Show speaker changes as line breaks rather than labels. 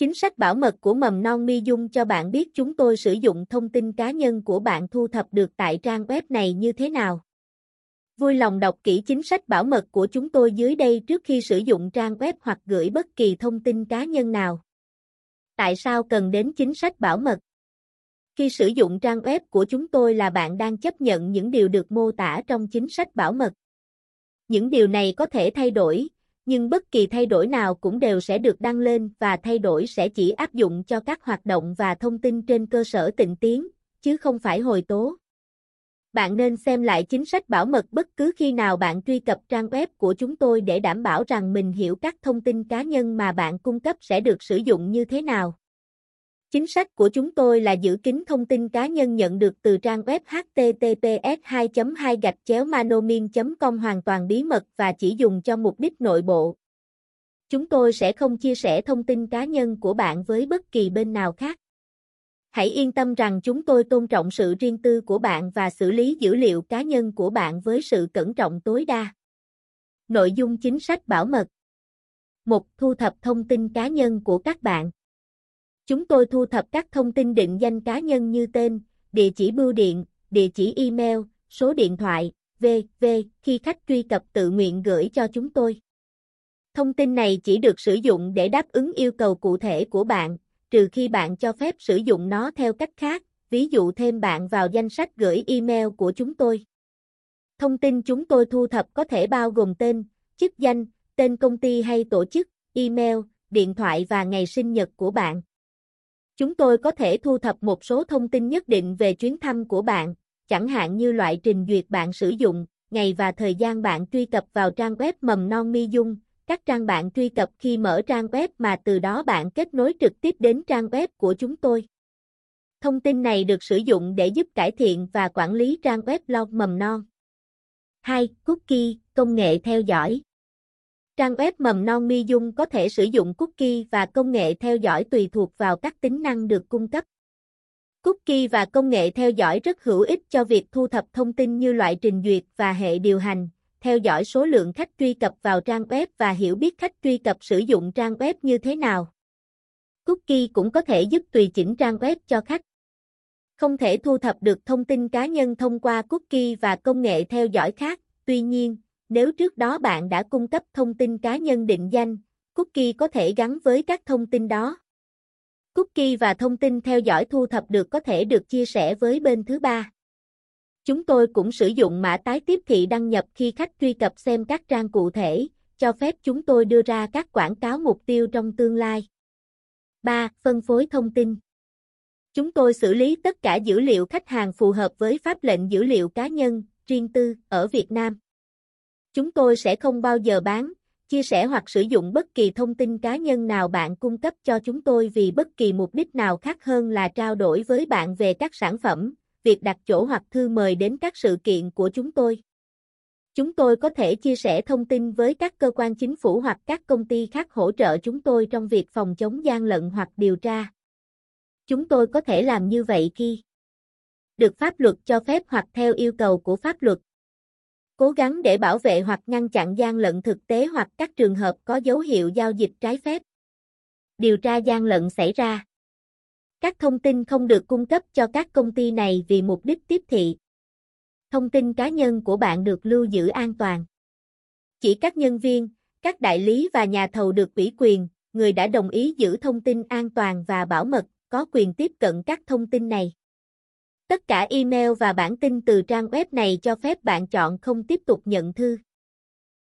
Chính sách bảo mật của mầm non Mi Dung cho bạn biết chúng tôi sử dụng thông tin cá nhân của bạn thu thập được tại trang web này như thế nào. Vui lòng đọc kỹ chính sách bảo mật của chúng tôi dưới đây trước khi sử dụng trang web hoặc gửi bất kỳ thông tin cá nhân nào. Tại sao cần đến chính sách bảo mật? Khi sử dụng trang web của chúng tôi là bạn đang chấp nhận những điều được mô tả trong chính sách bảo mật. Những điều này có thể thay đổi, nhưng bất kỳ thay đổi nào cũng đều sẽ được đăng lên và thay đổi sẽ chỉ áp dụng cho các hoạt động và thông tin trên cơ sở tịnh tiến, chứ không phải hồi tố. Bạn nên xem lại chính sách bảo mật bất cứ khi nào bạn truy cập trang web của chúng tôi để đảm bảo rằng mình hiểu các thông tin cá nhân mà bạn cung cấp sẽ được sử dụng như thế nào. Chính sách của chúng tôi là giữ kín thông tin cá nhân nhận được từ trang web https 2 2 gạch chéo manomin com hoàn toàn bí mật và chỉ dùng cho mục đích nội bộ. Chúng tôi sẽ không chia sẻ thông tin cá nhân của bạn với bất kỳ bên nào khác. Hãy yên tâm rằng chúng tôi tôn trọng sự riêng tư của bạn và xử lý dữ liệu cá nhân của bạn với sự cẩn trọng tối đa. Nội dung chính sách bảo mật 1. Thu thập thông tin cá nhân của các bạn Chúng tôi thu thập các thông tin định danh cá nhân như tên, địa chỉ bưu điện, địa chỉ email, số điện thoại, v.v. khi khách truy cập tự nguyện gửi cho chúng tôi. Thông tin này chỉ được sử dụng để đáp ứng yêu cầu cụ thể của bạn, trừ khi bạn cho phép sử dụng nó theo cách khác, ví dụ thêm bạn vào danh sách gửi email của chúng tôi. Thông tin chúng tôi thu thập có thể bao gồm tên, chức danh, tên công ty hay tổ chức, email, điện thoại và ngày sinh nhật của bạn. Chúng tôi có thể thu thập một số thông tin nhất định về chuyến thăm của bạn, chẳng hạn như loại trình duyệt bạn sử dụng, ngày và thời gian bạn truy cập vào trang web mầm non mi dung, các trang bạn truy cập khi mở trang web mà từ đó bạn kết nối trực tiếp đến trang web của chúng tôi. Thông tin này được sử dụng để giúp cải thiện và quản lý trang web blog mầm non. 2. Cookie, công nghệ theo dõi. Trang web mầm non Mi Dung có thể sử dụng cookie và công nghệ theo dõi tùy thuộc vào các tính năng được cung cấp. Cookie và công nghệ theo dõi rất hữu ích cho việc thu thập thông tin như loại trình duyệt và hệ điều hành, theo dõi số lượng khách truy cập vào trang web và hiểu biết khách truy cập sử dụng trang web như thế nào. Cookie cũng có thể giúp tùy chỉnh trang web cho khách. Không thể thu thập được thông tin cá nhân thông qua cookie và công nghệ theo dõi khác, tuy nhiên, nếu trước đó bạn đã cung cấp thông tin cá nhân định danh, cookie có thể gắn với các thông tin đó. Cookie và thông tin theo dõi thu thập được có thể được chia sẻ với bên thứ ba. Chúng tôi cũng sử dụng mã tái tiếp thị đăng nhập khi khách truy cập xem các trang cụ thể, cho phép chúng tôi đưa ra các quảng cáo mục tiêu trong tương lai. 3. Phân phối thông tin Chúng tôi xử lý tất cả dữ liệu khách hàng phù hợp với pháp lệnh dữ liệu cá nhân, riêng tư, ở Việt Nam. Chúng tôi sẽ không bao giờ bán, chia sẻ hoặc sử dụng bất kỳ thông tin cá nhân nào bạn cung cấp cho chúng tôi vì bất kỳ mục đích nào khác hơn là trao đổi với bạn về các sản phẩm, việc đặt chỗ hoặc thư mời đến các sự kiện của chúng tôi. Chúng tôi có thể chia sẻ thông tin với các cơ quan chính phủ hoặc các công ty khác hỗ trợ chúng tôi trong việc phòng chống gian lận hoặc điều tra. Chúng tôi có thể làm như vậy khi được pháp luật cho phép hoặc theo yêu cầu của pháp luật cố gắng để bảo vệ hoặc ngăn chặn gian lận thực tế hoặc các trường hợp có dấu hiệu giao dịch trái phép. Điều tra gian lận xảy ra. Các thông tin không được cung cấp cho các công ty này vì mục đích tiếp thị. Thông tin cá nhân của bạn được lưu giữ an toàn. Chỉ các nhân viên, các đại lý và nhà thầu được ủy quyền, người đã đồng ý giữ thông tin an toàn và bảo mật, có quyền tiếp cận các thông tin này. Tất cả email và bản tin từ trang web này cho phép bạn chọn không tiếp tục nhận thư.